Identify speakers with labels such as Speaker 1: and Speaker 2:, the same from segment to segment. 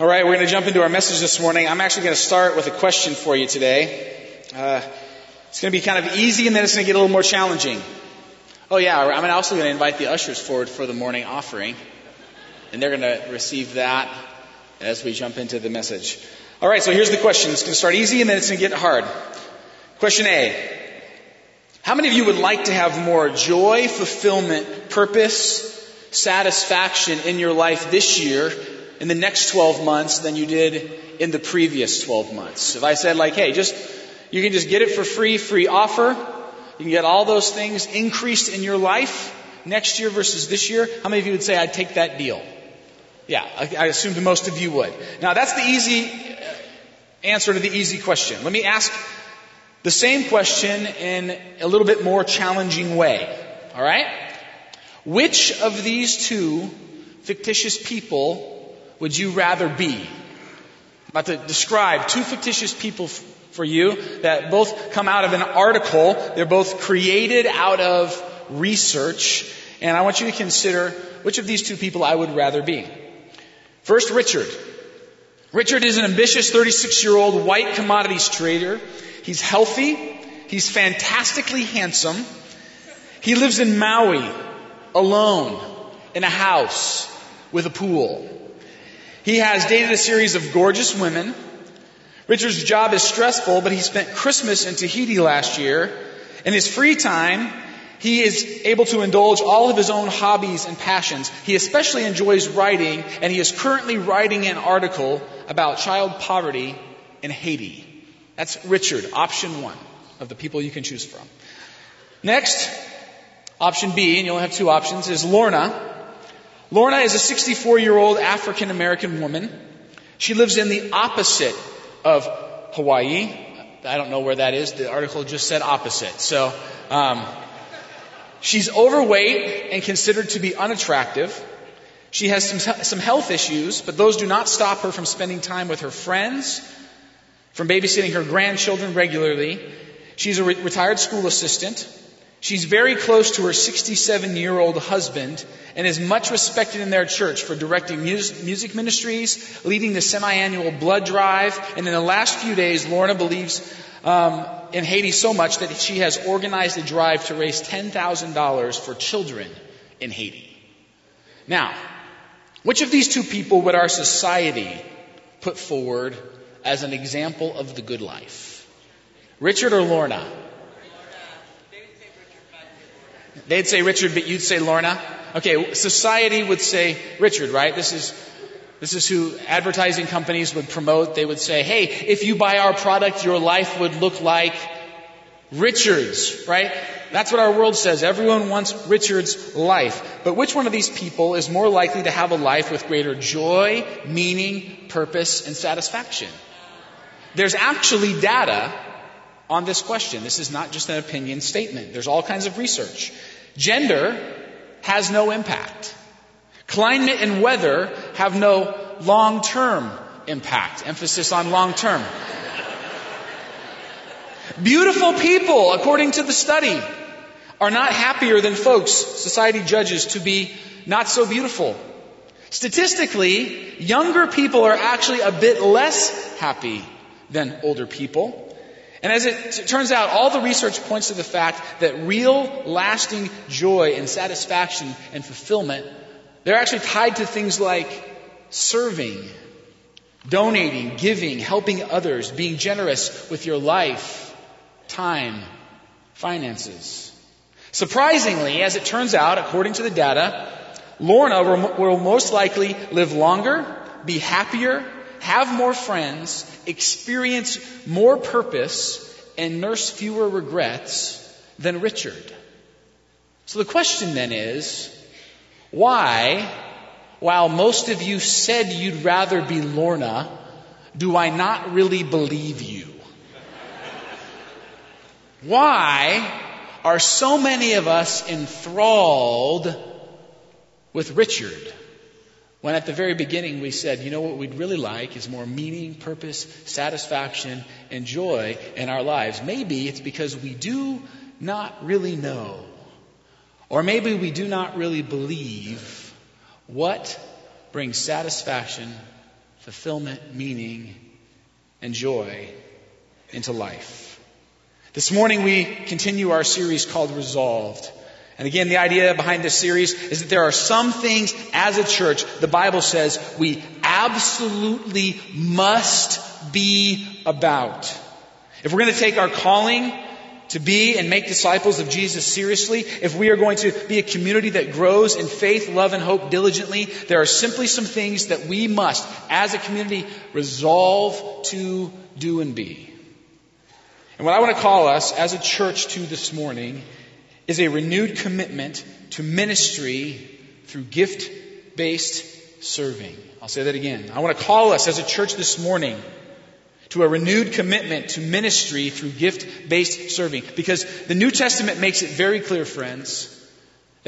Speaker 1: All right, we're going to jump into our message this morning. I'm actually going to start with a question for you today. Uh, it's going to be kind of easy and then it's going to get a little more challenging. Oh, yeah, I'm also going to invite the ushers forward for the morning offering. And they're going to receive that as we jump into the message. All right, so here's the question. It's going to start easy and then it's going to get hard. Question A. How many of you would like to have more joy, fulfillment, purpose, satisfaction in your life this year in the next 12 months than you did in the previous 12 months. If I said like, hey, just, you can just get it for free, free offer. You can get all those things increased in your life next year versus this year. How many of you would say I'd take that deal? Yeah, I, I assumed most of you would. Now that's the easy answer to the easy question. Let me ask the same question in a little bit more challenging way. All right? Which of these two fictitious people would you rather be? I'm about to describe two fictitious people f- for you that both come out of an article. They're both created out of research. And I want you to consider which of these two people I would rather be. First, Richard. Richard is an ambitious 36 year old white commodities trader. He's healthy. He's fantastically handsome. He lives in Maui alone in a house with a pool. He has dated a series of gorgeous women. Richard's job is stressful, but he spent Christmas in Tahiti last year. In his free time, he is able to indulge all of his own hobbies and passions. He especially enjoys writing, and he is currently writing an article about child poverty in Haiti. That's Richard, option one of the people you can choose from. Next, option B, and you only have two options, is Lorna. Lorna is a 64 year old African American woman. She lives in the opposite of Hawaii. I don't know where that is. The article just said opposite. So, um, she's overweight and considered to be unattractive. She has some, some health issues, but those do not stop her from spending time with her friends, from babysitting her grandchildren regularly. She's a re- retired school assistant. She's very close to her 67 year old husband and is much respected in their church for directing music ministries, leading the semi-annual blood drive, and in the last few days, Lorna believes um, in Haiti so much that she has organized a drive to raise $10,000 for children in Haiti. Now, which of these two people would our society put forward as an example of the good life? Richard or Lorna? They'd say Richard, but you'd say Lorna. Okay, society would say Richard, right? This is, this is who advertising companies would promote. They would say, hey, if you buy our product, your life would look like Richard's, right? That's what our world says. Everyone wants Richard's life. But which one of these people is more likely to have a life with greater joy, meaning, purpose, and satisfaction? There's actually data on this question. This is not just an opinion statement. There's all kinds of research. Gender has no impact. Climate and weather have no long-term impact. Emphasis on long-term. Beautiful people, according to the study, are not happier than folks society judges to be not so beautiful. Statistically, younger people are actually a bit less happy than older people. And as it turns out, all the research points to the fact that real, lasting joy and satisfaction and fulfillment, they're actually tied to things like serving, donating, giving, helping others, being generous with your life, time, finances. Surprisingly, as it turns out, according to the data, Lorna will most likely live longer, be happier, have more friends, experience more purpose, and nurse fewer regrets than Richard. So the question then is, why, while most of you said you'd rather be Lorna, do I not really believe you? Why are so many of us enthralled with Richard? When at the very beginning we said, you know what we'd really like is more meaning, purpose, satisfaction, and joy in our lives. Maybe it's because we do not really know. Or maybe we do not really believe what brings satisfaction, fulfillment, meaning, and joy into life. This morning we continue our series called Resolved. And again, the idea behind this series is that there are some things as a church, the Bible says, we absolutely must be about. If we're going to take our calling to be and make disciples of Jesus seriously, if we are going to be a community that grows in faith, love, and hope diligently, there are simply some things that we must, as a community, resolve to do and be. And what I want to call us as a church to this morning is a renewed commitment to ministry through gift based serving. I'll say that again. I want to call us as a church this morning to a renewed commitment to ministry through gift based serving. Because the New Testament makes it very clear, friends,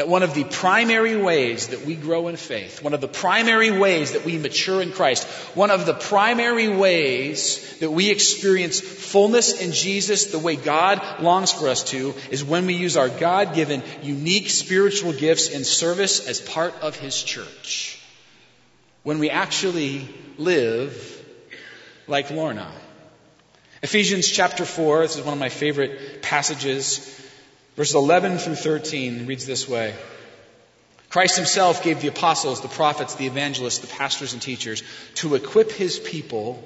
Speaker 1: that one of the primary ways that we grow in faith, one of the primary ways that we mature in Christ, one of the primary ways that we experience fullness in Jesus the way God longs for us to, is when we use our God given unique spiritual gifts in service as part of His church. When we actually live like Lorna. Ephesians chapter 4, this is one of my favorite passages. Verses 11 through 13 reads this way. Christ himself gave the apostles, the prophets, the evangelists, the pastors, and teachers to equip his people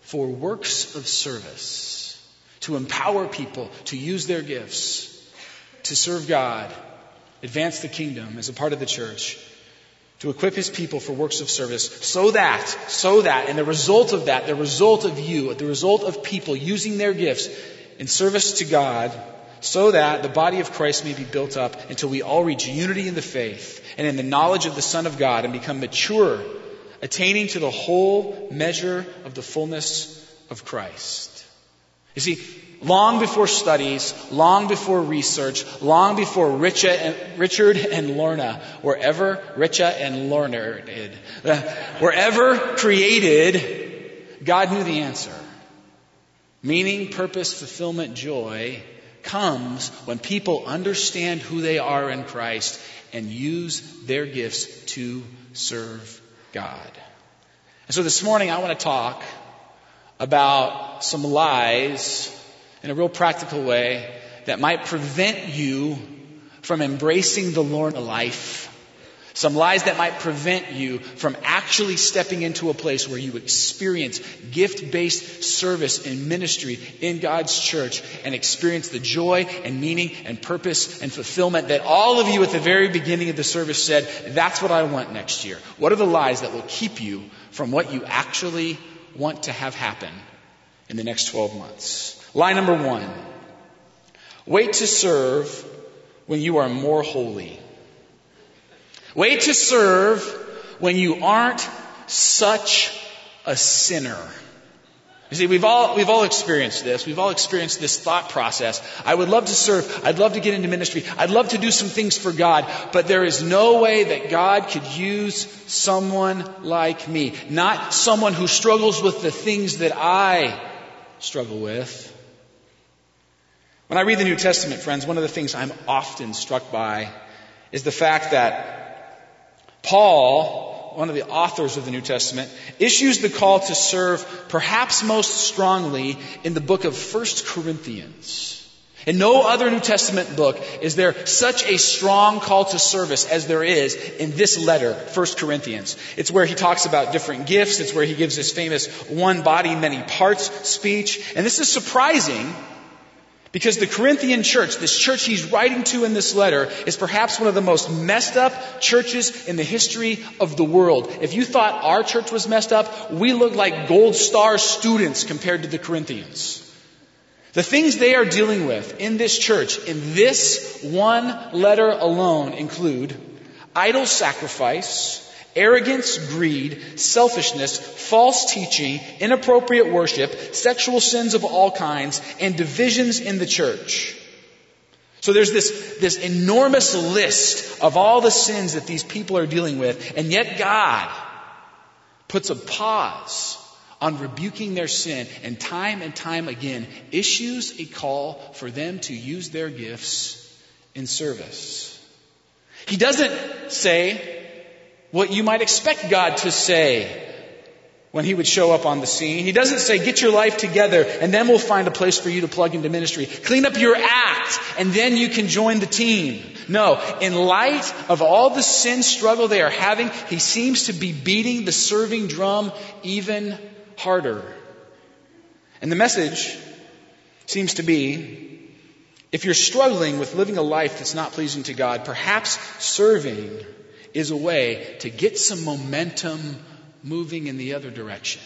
Speaker 1: for works of service, to empower people to use their gifts, to serve God, advance the kingdom as a part of the church, to equip his people for works of service so that, so that, and the result of that, the result of you, the result of people using their gifts in service to God, so that the body of Christ may be built up until we all reach unity in the faith and in the knowledge of the Son of God and become mature, attaining to the whole measure of the fullness of Christ. You see, long before studies, long before research, long before Richard and Lorna were ever, Richa and Lorna did, uh, were ever created, God knew the answer. Meaning, purpose, fulfillment, joy comes when people understand who they are in Christ and use their gifts to serve God. And so this morning I want to talk about some lies in a real practical way that might prevent you from embracing the Lorna life some lies that might prevent you from actually stepping into a place where you experience gift based service and ministry in God's church and experience the joy and meaning and purpose and fulfillment that all of you at the very beginning of the service said, that's what I want next year. What are the lies that will keep you from what you actually want to have happen in the next 12 months? Lie number one wait to serve when you are more holy. Wait to serve when you aren't such a sinner. You see, we've all, we've all experienced this. We've all experienced this thought process. I would love to serve. I'd love to get into ministry. I'd love to do some things for God, but there is no way that God could use someone like me. Not someone who struggles with the things that I struggle with. When I read the New Testament, friends, one of the things I'm often struck by is the fact that Paul, one of the authors of the New Testament, issues the call to serve perhaps most strongly in the book of 1 Corinthians. In no other New Testament book is there such a strong call to service as there is in this letter, 1 Corinthians. It's where he talks about different gifts. It's where he gives his famous one body, many parts speech. And this is surprising because the Corinthian church, this church he's writing to in this letter, is perhaps one of the most messed up churches in the history of the world. If you thought our church was messed up, we look like gold star students compared to the Corinthians. The things they are dealing with in this church, in this one letter alone, include idol sacrifice, arrogance, greed, selfishness, false teaching, inappropriate worship, sexual sins of all kinds, and divisions in the church. So there's this, this enormous list of all the sins that these people are dealing with, and yet God puts a pause on rebuking their sin and time and time again issues a call for them to use their gifts in service. He doesn't say, what you might expect God to say when he would show up on the scene. He doesn't say, get your life together and then we'll find a place for you to plug into ministry. Clean up your act and then you can join the team. No, in light of all the sin struggle they are having, he seems to be beating the serving drum even harder. And the message seems to be if you're struggling with living a life that's not pleasing to God, perhaps serving is a way to get some momentum moving in the other direction.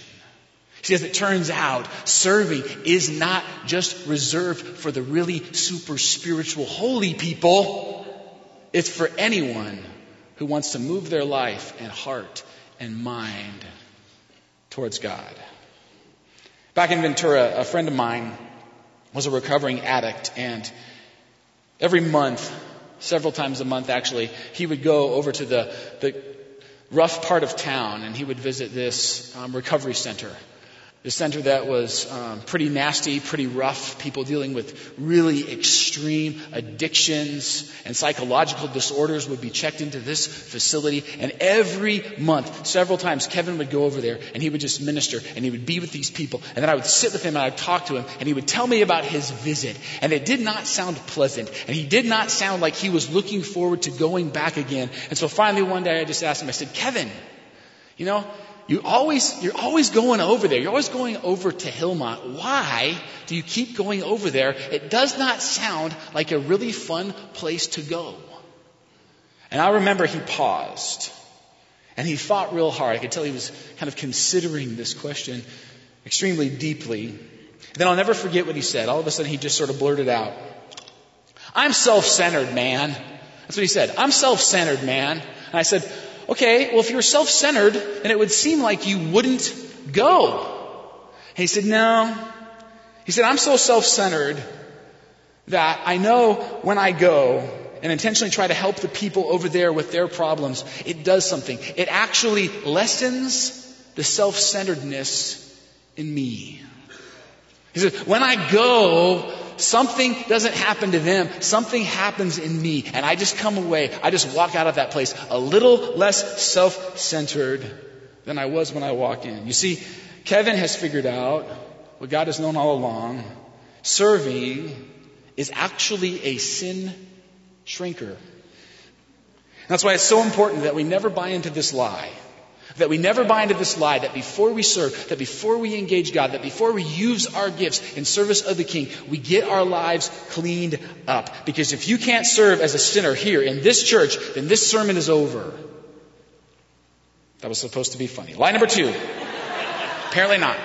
Speaker 1: See, as it turns out, serving is not just reserved for the really super spiritual holy people. It's for anyone who wants to move their life and heart and mind towards God. Back in Ventura, a friend of mine was a recovering addict, and every month, several times a month actually, he would go over to the, the rough part of town and he would visit this um, recovery center. The center that was um, pretty nasty, pretty rough, people dealing with really extreme addictions and psychological disorders would be checked into this facility. And every month, several times, Kevin would go over there and he would just minister and he would be with these people. And then I would sit with him and I would talk to him and he would tell me about his visit. And it did not sound pleasant. And he did not sound like he was looking forward to going back again. And so finally one day I just asked him, I said, Kevin, you know, you always, you're always going over there. You're always going over to Hillmont. Why do you keep going over there? It does not sound like a really fun place to go. And I remember he paused and he thought real hard. I could tell he was kind of considering this question extremely deeply. And Then I'll never forget what he said. All of a sudden he just sort of blurted out, I'm self-centered, man. That's what he said. I'm self-centered, man. And I said, okay, well, if you're self centered, then it would seem like you wouldn't go. And he said, no. He said, I'm so self centered that I know when I go and intentionally try to help the people over there with their problems, it does something. It actually lessens the self centeredness in me. He said, when I go, something doesn't happen to them. Something happens in me. And I just come away. I just walk out of that place a little less self-centered than I was when I walk in. You see, Kevin has figured out what God has known all along. Serving is actually a sin shrinker. That's why it's so important that we never buy into this lie that we never buy into this lie that before we serve, that before we engage God, that before we use our gifts in service of the King, we get our lives cleaned up. Because if you can't serve as a sinner here in this church, then this sermon is over. That was supposed to be funny. Lie number two. Apparently not.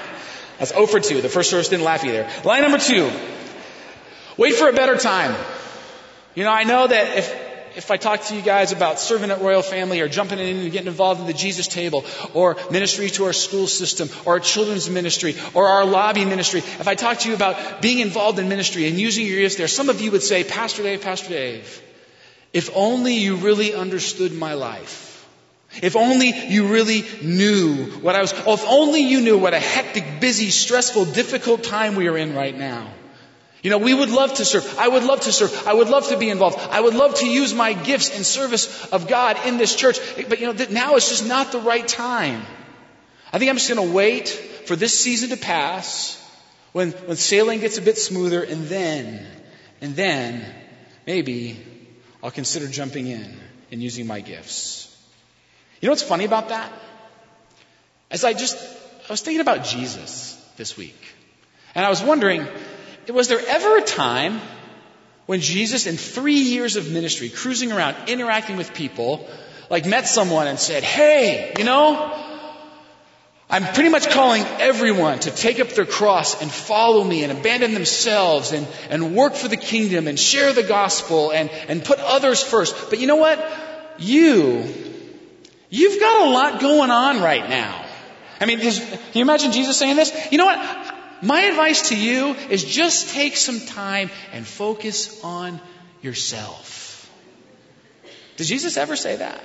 Speaker 1: That's 0 for 2. The first service didn't laugh either. Line number two. Wait for a better time. You know, I know that if if I talk to you guys about serving at Royal Family or jumping in and getting involved in the Jesus table or ministry to our school system or our children's ministry or our lobby ministry, if I talk to you about being involved in ministry and using your gifts there, some of you would say, Pastor Dave, Pastor Dave, if only you really understood my life. If only you really knew what I was, oh, if only you knew what a hectic, busy, stressful, difficult time we are in right now. You know, we would love to serve. I would love to serve. I would love to be involved. I would love to use my gifts in service of God in this church. But you know, now is just not the right time. I think I'm just going to wait for this season to pass when, when sailing gets a bit smoother and then, and then maybe I'll consider jumping in and using my gifts. You know what's funny about that? As I just, I was thinking about Jesus this week. And I was wondering, was there ever a time when Jesus, in three years of ministry, cruising around, interacting with people, like met someone and said, Hey, you know, I'm pretty much calling everyone to take up their cross and follow me and abandon themselves and, and work for the kingdom and share the gospel and, and put others first. But you know what? You, you've got a lot going on right now. I mean, can you imagine Jesus saying this? You know what? My advice to you is just take some time and focus on yourself. Did Jesus ever say that?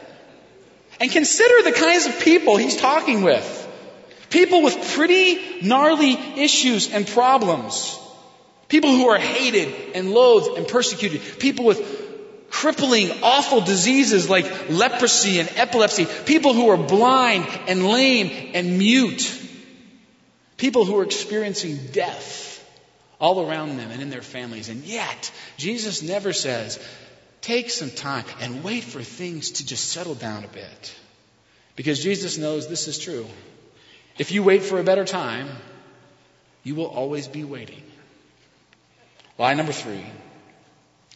Speaker 1: And consider the kinds of people he's talking with. People with pretty gnarly issues and problems. People who are hated and loathed and persecuted. People with crippling, awful diseases like leprosy and epilepsy, people who are blind and lame and mute, people who are experiencing death all around them and in their families. And yet, Jesus never says, take some time and wait for things to just settle down a bit. Because Jesus knows this is true. If you wait for a better time, you will always be waiting. Lie number three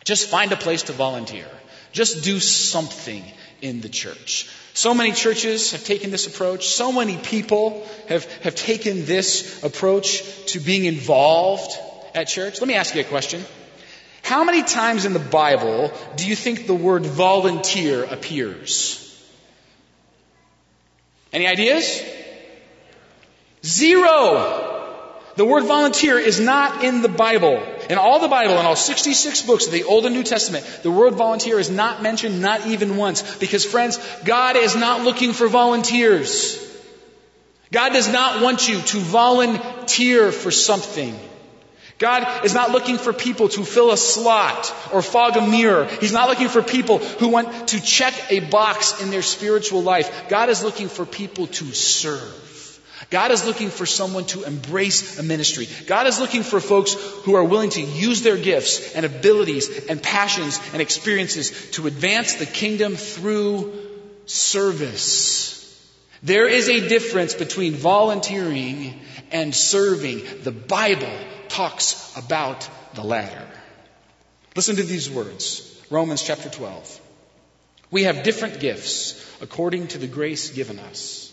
Speaker 1: just find a place to volunteer. Just do something in the church. So many churches have taken this approach. So many people have, have taken this approach to being involved at church. Let me ask you a question. How many times in the Bible do you think the word volunteer appears? Any ideas? Zero. The word volunteer is not in the Bible. In all the Bible, in all 66 books of the Old and New Testament, the word volunteer is not mentioned, not even once. Because friends, God is not looking for volunteers. God does not want you to volunteer for something. God is not looking for people to fill a slot or fog a mirror. He's not looking for people who want to check a box in their spiritual life. God is looking for people to serve. God is looking for someone to embrace a ministry. God is looking for folks who are willing to use their gifts and abilities and passions and experiences to advance the kingdom through service. There is a difference between volunteering and serving. The Bible talks about the latter. Listen to these words Romans chapter 12. We have different gifts according to the grace given us.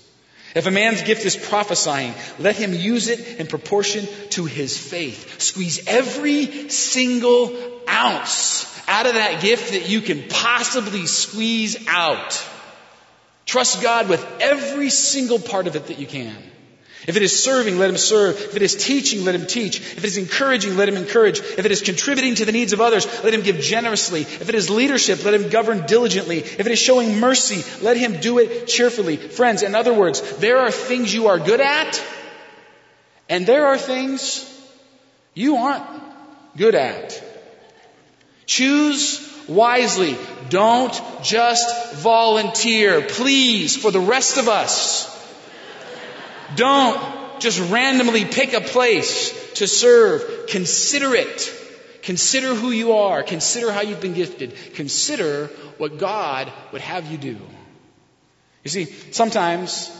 Speaker 1: If a man's gift is prophesying, let him use it in proportion to his faith. Squeeze every single ounce out of that gift that you can possibly squeeze out. Trust God with every single part of it that you can. If it is serving, let him serve. If it is teaching, let him teach. If it is encouraging, let him encourage. If it is contributing to the needs of others, let him give generously. If it is leadership, let him govern diligently. If it is showing mercy, let him do it cheerfully. Friends, in other words, there are things you are good at, and there are things you aren't good at. Choose wisely. Don't just volunteer. Please, for the rest of us. Don't just randomly pick a place to serve. Consider it. Consider who you are. Consider how you've been gifted. Consider what God would have you do. You see, sometimes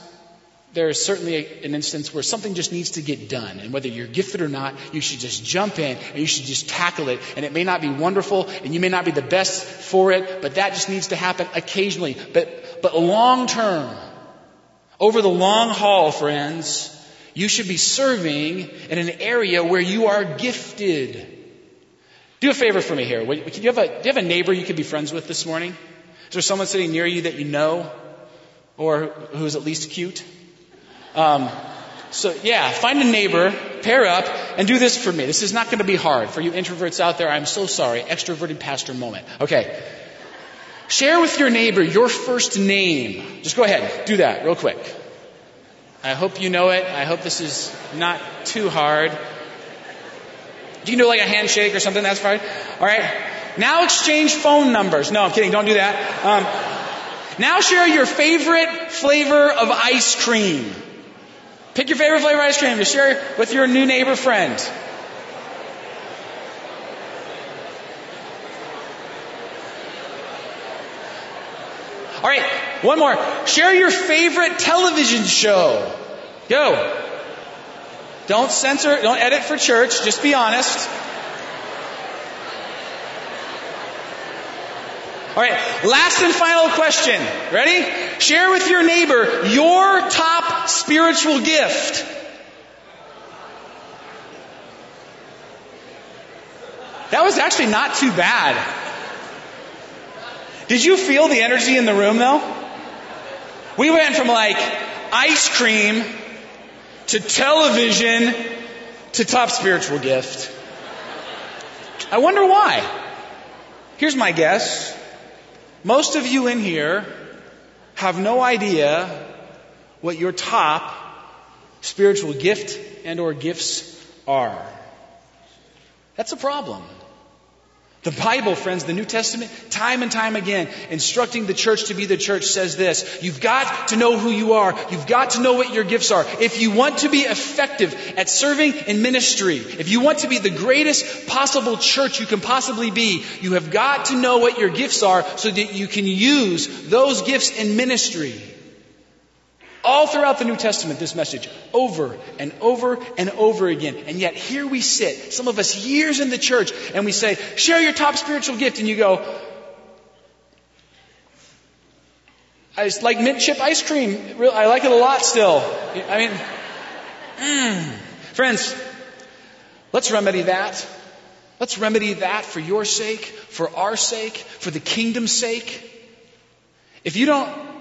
Speaker 1: there is certainly an instance where something just needs to get done. And whether you're gifted or not, you should just jump in and you should just tackle it. And it may not be wonderful and you may not be the best for it, but that just needs to happen occasionally. But, but long term, over the long haul, friends, you should be serving in an area where you are gifted. Do a favor for me here. Do you have a, do you have a neighbor you could be friends with this morning? Is there someone sitting near you that you know or who's at least cute? Um, so, yeah, find a neighbor, pair up, and do this for me. This is not going to be hard. For you introverts out there, I'm so sorry. Extroverted pastor moment. Okay. Share with your neighbor your first name. Just go ahead, do that real quick. I hope you know it. I hope this is not too hard. Do you can do like a handshake or something, that's fine. All right. Now exchange phone numbers. No, I'm kidding, don't do that. Um, now share your favorite flavor of ice cream. Pick your favorite flavor of ice cream to share with your new neighbor friend. All right, one more. Share your favorite television show. Go. Don't censor, don't edit for church, just be honest. All right, last and final question. Ready? Share with your neighbor your top spiritual gift. That was actually not too bad. Did you feel the energy in the room though? We went from like ice cream to television to top spiritual gift. I wonder why. Here's my guess. Most of you in here have no idea what your top spiritual gift and or gifts are. That's a problem. The Bible, friends, the New Testament, time and time again, instructing the church to be the church says this. You've got to know who you are. You've got to know what your gifts are. If you want to be effective at serving in ministry, if you want to be the greatest possible church you can possibly be, you have got to know what your gifts are so that you can use those gifts in ministry. All throughout the New Testament, this message, over and over and over again. And yet here we sit, some of us years in the church, and we say, share your top spiritual gift, and you go, I like mint chip ice cream. I like it a lot still. I mean, mm. friends, let's remedy that. Let's remedy that for your sake, for our sake, for the kingdom's sake. If you don't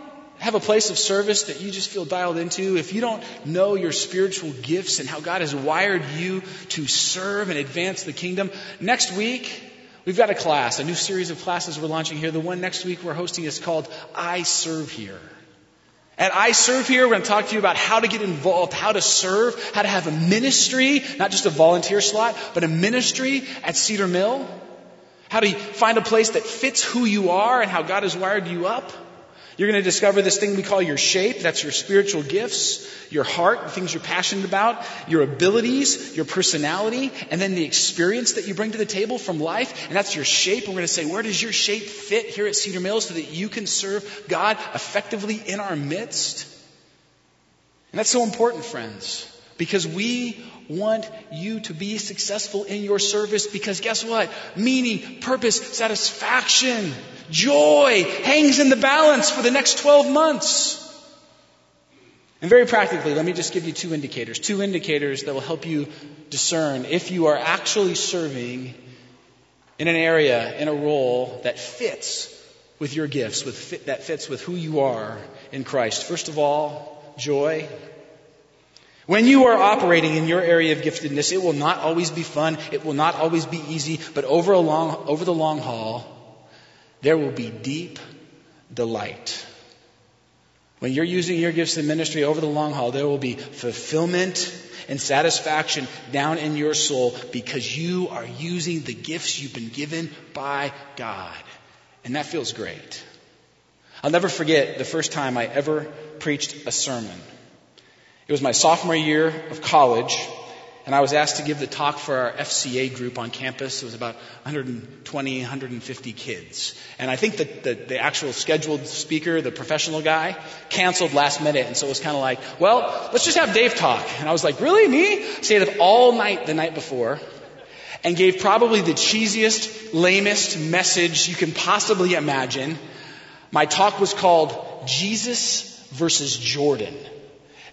Speaker 1: have a place of service that you just feel dialed into, if you don't know your spiritual gifts and how God has wired you to serve and advance the kingdom, next week, we've got a class, a new series of classes we're launching here. The one next week we're hosting is called I Serve Here. At I Serve Here, we're going to talk to you about how to get involved, how to serve, how to have a ministry, not just a volunteer slot, but a ministry at Cedar Mill. How to find a place that fits who you are and how God has wired you up. You're going to discover this thing we call your shape. That's your spiritual gifts, your heart, the things you're passionate about, your abilities, your personality, and then the experience that you bring to the table from life. And that's your shape. We're going to say, where does your shape fit here at Cedar Mills so that you can serve God effectively in our midst? And that's so important, friends, because we want you to be successful in your service because guess what? Meaning, purpose, satisfaction, joy hangs in the balance for the next 12 months. And very practically, let me just give you two indicators. Two indicators that will help you discern if you are actually serving in an area, in a role that fits with your gifts, with fit, that fits with who you are in Christ. First of all, joy. When you are operating in your area of giftedness, it will not always be fun. It will not always be easy, but over, long, over the long haul, there will be deep delight. When you're using your gifts in ministry over the long haul, there will be fulfillment and satisfaction down in your soul because you are using the gifts you've been given by God. And that feels great. I'll never forget the first time I ever preached a sermon. It was my sophomore year of college, and I was asked to give the talk for our FCA group on campus. It was about 120, 150 kids. And I think that the, the actual scheduled speaker, the professional guy, canceled last minute. And so it was kind of like, well, let's just have Dave talk. And I was like, really? Me? Stayed up all night the night before and gave probably the cheesiest, lamest message you can possibly imagine. My talk was called Jesus versus Jordan.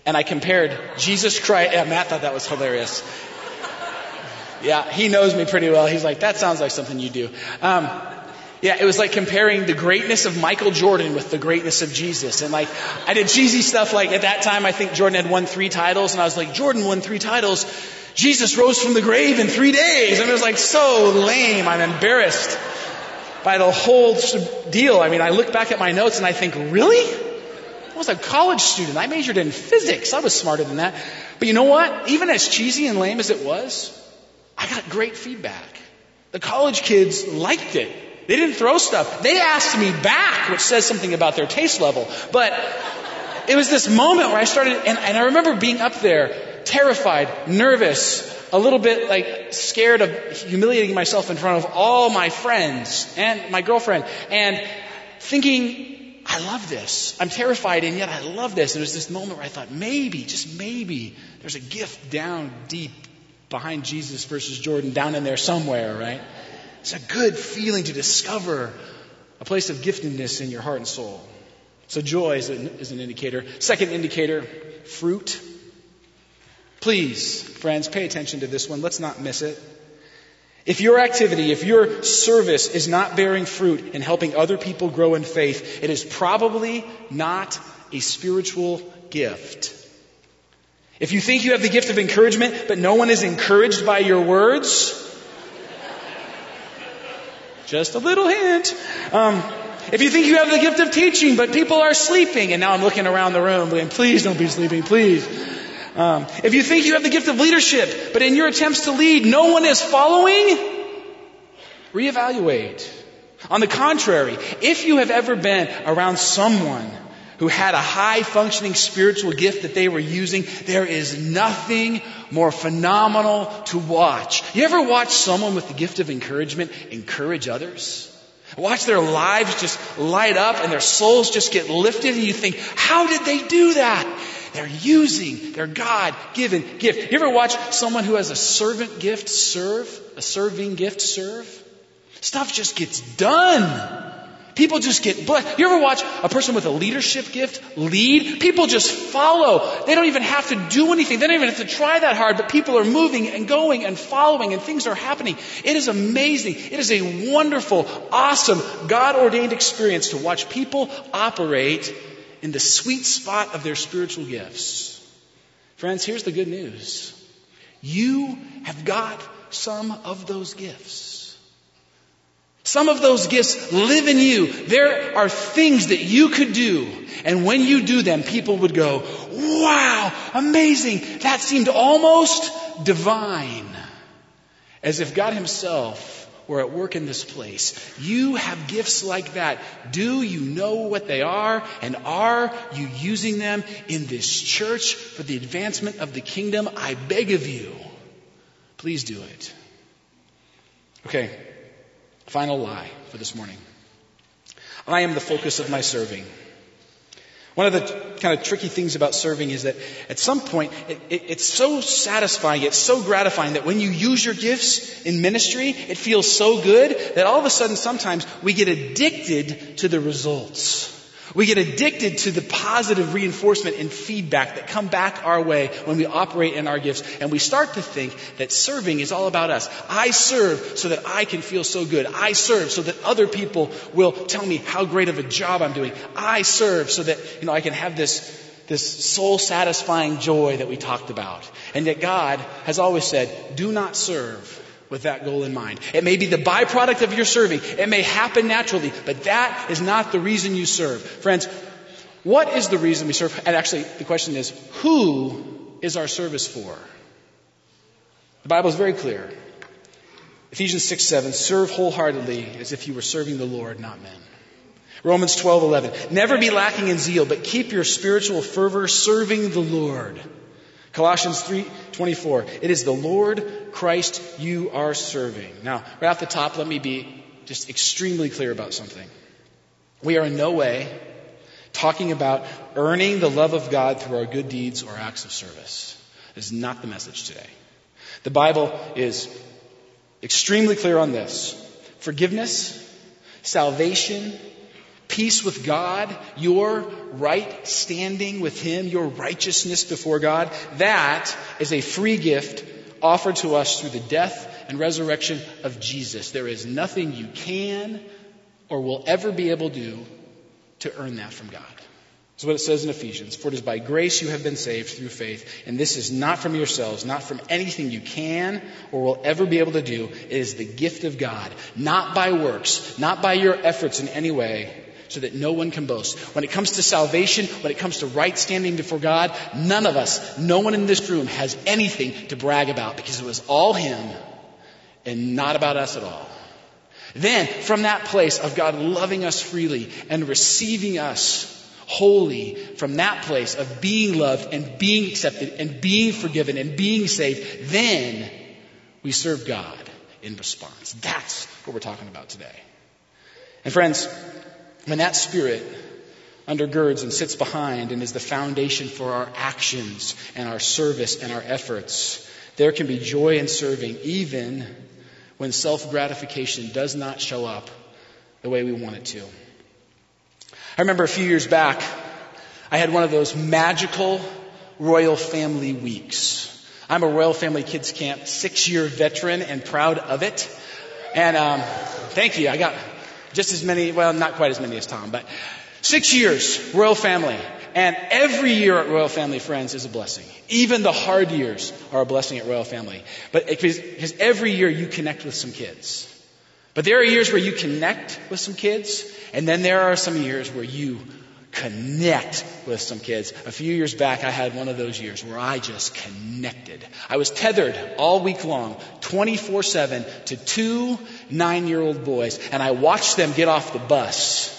Speaker 1: And I compared Jesus Christ. Yeah, Matt thought that was hilarious. Yeah, he knows me pretty well. He's like, that sounds like something you do. Um, yeah, it was like comparing the greatness of Michael Jordan with the greatness of Jesus. And like, I did cheesy stuff like at that time, I think Jordan had won three titles. And I was like, Jordan won three titles. Jesus rose from the grave in three days. And it was like so lame. I'm embarrassed by the whole deal. I mean, I look back at my notes and I think, really? Was a college student. I majored in physics. I was smarter than that. But you know what? Even as cheesy and lame as it was, I got great feedback. The college kids liked it. They didn't throw stuff. They asked me back, which says something about their taste level. But it was this moment where I started, and, and I remember being up there, terrified, nervous, a little bit like scared of humiliating myself in front of all my friends and my girlfriend, and thinking, I love this. I'm terrified and yet I love this. And there was this moment where I thought, maybe, just maybe, there's a gift down deep behind Jesus versus Jordan down in there somewhere, right? It's a good feeling to discover a place of giftedness in your heart and soul. So joy is an, is an indicator. Second indicator, fruit. Please, friends, pay attention to this one. Let's not miss it. If your activity, if your service is not bearing fruit in helping other people grow in faith, it is probably not a spiritual gift. If you think you have the gift of encouragement, but no one is encouraged by your words, just a little hint. Um, if you think you have the gift of teaching, but people are sleeping, and now I'm looking around the room, going, please don't be sleeping, please. Um, if you think you have the gift of leadership, but in your attempts to lead, no one is following, Reevaluate. On the contrary, if you have ever been around someone who had a high functioning spiritual gift that they were using, there is nothing more phenomenal to watch. You ever watch someone with the gift of encouragement encourage others? Watch their lives just light up and their souls just get lifted and you think, how did they do that? They're using their God given gift. You ever watch someone who has a servant gift serve? A serving gift serve? Stuff just gets done. People just get blessed. You ever watch a person with a leadership gift lead? People just follow. They don't even have to do anything. They don't even have to try that hard, but people are moving and going and following and things are happening. It is amazing. It is a wonderful, awesome, God ordained experience to watch people operate in the sweet spot of their spiritual gifts. Friends, here's the good news. You have got some of those gifts. Some of those gifts live in you. There are things that you could do. And when you do them, people would go, wow, amazing. That seemed almost divine. As if God himself were at work in this place. You have gifts like that. Do you know what they are? And are you using them in this church for the advancement of the kingdom? I beg of you. Please do it. Okay. Final lie for this morning. I am the focus of my serving. One of the kind of tricky things about serving is that at some point it, it, it's so satisfying, it's so gratifying that when you use your gifts in ministry, it feels so good that all of a sudden sometimes we get addicted to the results. We get addicted to the positive reinforcement and feedback that come back our way when we operate in our gifts. And we start to think that serving is all about us. I serve so that I can feel so good. I serve so that other people will tell me how great of a job I'm doing. I serve so that, you know, I can have this, this soul satisfying joy that we talked about. And yet God has always said, do not serve with that goal in mind. It may be the byproduct of your serving. It may happen naturally, but that is not the reason you serve. Friends, what is the reason we serve? And actually, the question is, who is our service for? The Bible is very clear. Ephesians 6 7, serve wholeheartedly as if you were serving the Lord, not men. Romans 12 11, never be lacking in zeal, but keep your spiritual fervor serving the Lord. Colossians 3:24 It is the Lord Christ you are serving. Now, right off the top, let me be just extremely clear about something. We are in no way talking about earning the love of God through our good deeds or acts of service. Is not the message today. The Bible is extremely clear on this. Forgiveness, salvation, peace with God, your right standing with Him, your righteousness before God, that is a free gift offered to us through the death and resurrection of Jesus. There is nothing you can or will ever be able to do to earn that from God. This is what it says in Ephesians. For it is by grace you have been saved through faith, and this is not from yourselves, not from anything you can or will ever be able to do. It is the gift of God, not by works, not by your efforts in any way, so that no one can boast. When it comes to salvation, when it comes to right standing before God, none of us, no one in this room has anything to brag about because it was all Him and not about us at all. Then, from that place of God loving us freely and receiving us holy, from that place of being loved and being accepted and being forgiven and being saved, then we serve God in response. That's what we're talking about today. And friends, when that spirit undergirds and sits behind and is the foundation for our actions and our service and our efforts, there can be joy in serving even when self gratification does not show up the way we want it to. I remember a few years back, I had one of those magical royal family weeks. I'm a Royal Family Kids Camp six year veteran and proud of it. And um, thank you. I got just as many, well, not quite as many as Tom, but six years, Royal Family. And every year at Royal Family Friends is a blessing. Even the hard years are a blessing at Royal Family. But because every year you connect with some kids. But there are years where you connect with some kids, and then there are some years where you connect with some kids. A few years back, I had one of those years where I just connected. I was tethered all week long, 24 7, to two nine year old boys, and I watched them get off the bus.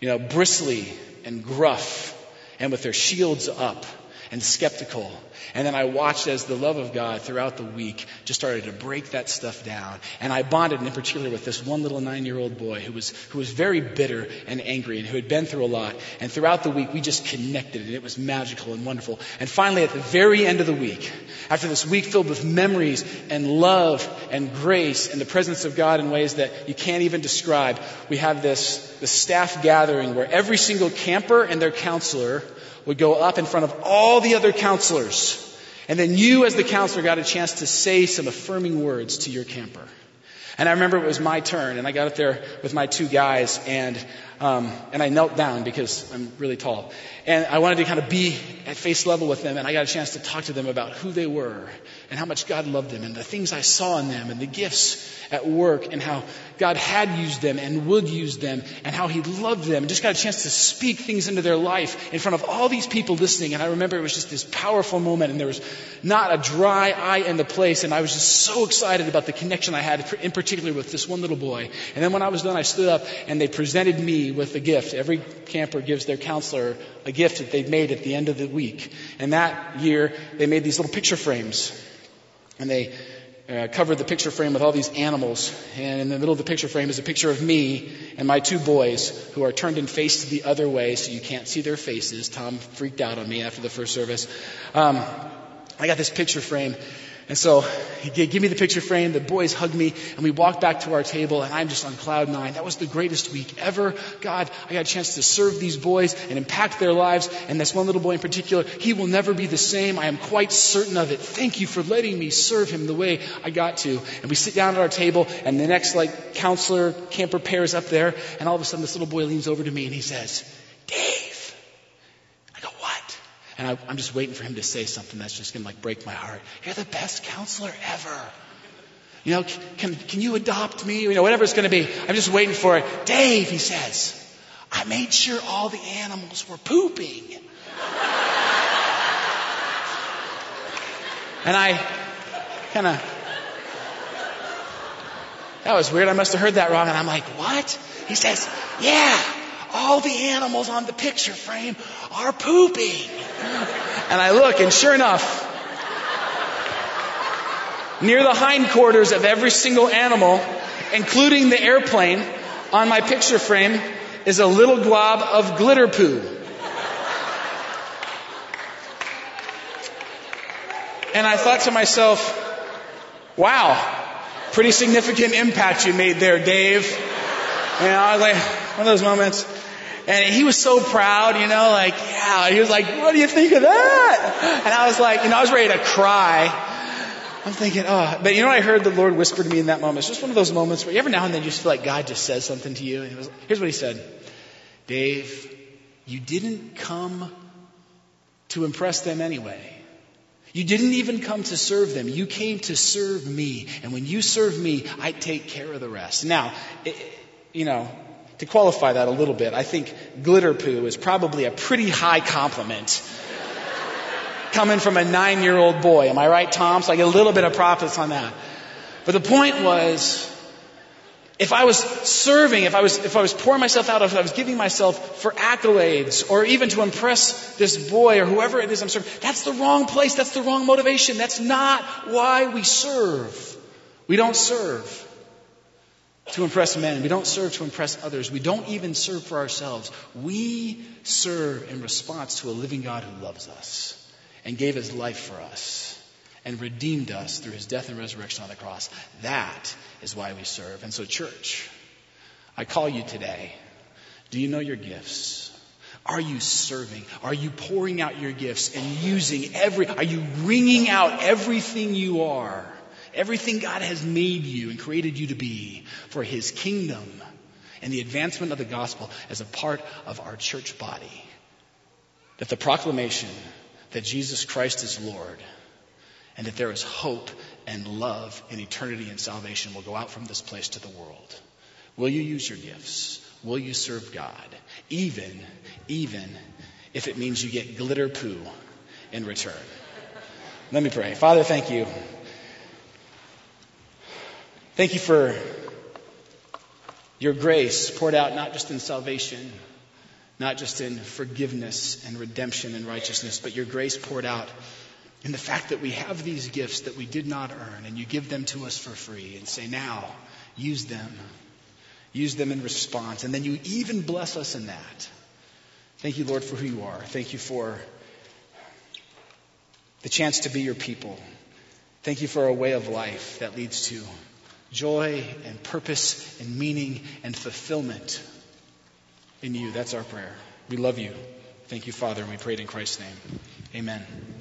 Speaker 1: You know, bristly and gruff, and with their shields up and skeptical. And then I watched as the love of God throughout the week just started to break that stuff down. And I bonded in particular with this one little nine year old boy who was, who was very bitter and angry and who had been through a lot. And throughout the week, we just connected and it was magical and wonderful. And finally, at the very end of the week, after this week filled with memories and love and grace and the presence of God in ways that you can't even describe, we have this, this staff gathering where every single camper and their counselor would go up in front of all the other counselors. And then you, as the counselor, got a chance to say some affirming words to your camper. And I remember it was my turn, and I got up there with my two guys, and um, and I knelt down because I'm really tall, and I wanted to kind of be at face level with them, and I got a chance to talk to them about who they were and how much God loved them, and the things I saw in them, and the gifts at work, and how God had used them and would use them, and how He loved them, and just got a chance to speak things into their life in front of all these people listening. And I remember it was just this powerful moment, and there was not a dry eye in the place, and I was just so excited about the connection I had, in particular with this one little boy. And then when I was done, I stood up, and they presented me with a gift. Every camper gives their counselor a gift that they've made at the end of the week. And that year, they made these little picture frames. And they uh, covered the picture frame with all these animals. And in the middle of the picture frame is a picture of me and my two boys who are turned and faced the other way so you can't see their faces. Tom freaked out on me after the first service. Um, I got this picture frame and so he gave me the picture frame. The boys hugged me and we walked back to our table and I'm just on cloud nine. That was the greatest week ever. God, I got a chance to serve these boys and impact their lives. And this one little boy in particular, he will never be the same. I am quite certain of it. Thank you for letting me serve him the way I got to. And we sit down at our table and the next like counselor camper pair is up there and all of a sudden this little boy leans over to me and he says, Dave. And I, am just waiting for him to say something that's just going to like break my heart. You're the best counselor ever. You know, can, can you adopt me? You know, whatever it's going to be. I'm just waiting for it. Dave, he says, I made sure all the animals were pooping. and I kind of, that was weird. I must have heard that wrong. And I'm like, what? He says, yeah, all the animals on the picture frame are pooping. And I look, and sure enough, near the hindquarters of every single animal, including the airplane, on my picture frame is a little glob of glitter poo. And I thought to myself, wow, pretty significant impact you made there, Dave. And I was like, one of those moments. And he was so proud, you know, like, yeah. He was like, what do you think of that? And I was like, you know, I was ready to cry. I'm thinking, oh, but you know what I heard the Lord whisper to me in that moment? It's just one of those moments where every now and then you just feel like God just says something to you. And was, here's what he said. Dave, you didn't come to impress them anyway. You didn't even come to serve them. You came to serve me. And when you serve me, I take care of the rest. Now, it, you know, to qualify that a little bit, I think glitter poo is probably a pretty high compliment coming from a nine year old boy. Am I right, Tom? So I get a little bit of profits on that. But the point was, if I was serving, if I was, if I was pouring myself out, if I was giving myself for accolades or even to impress this boy or whoever it is I'm serving, that's the wrong place. That's the wrong motivation. That's not why we serve. We don't serve to impress men. We don't serve to impress others. We don't even serve for ourselves. We serve in response to a living God who loves us and gave his life for us and redeemed us through his death and resurrection on the cross. That is why we serve. And so, church, I call you today. Do you know your gifts? Are you serving? Are you pouring out your gifts and using every, are you wringing out everything you are? Everything God has made you and created you to be for His kingdom and the advancement of the gospel as a part of our church body. That the proclamation that Jesus Christ is Lord and that there is hope and love and eternity and salvation will go out from this place to the world. Will you use your gifts? will you serve God, even, even if it means you get glitter poo in return? Let me pray. Father, thank you. Thank you for your grace poured out not just in salvation, not just in forgiveness and redemption and righteousness, but your grace poured out in the fact that we have these gifts that we did not earn, and you give them to us for free and say, now, use them. Use them in response. And then you even bless us in that. Thank you, Lord, for who you are. Thank you for the chance to be your people. Thank you for a way of life that leads to joy and purpose and meaning and fulfillment in you. That's our prayer. We love you. Thank you, Father, and we pray it in Christ's name. Amen.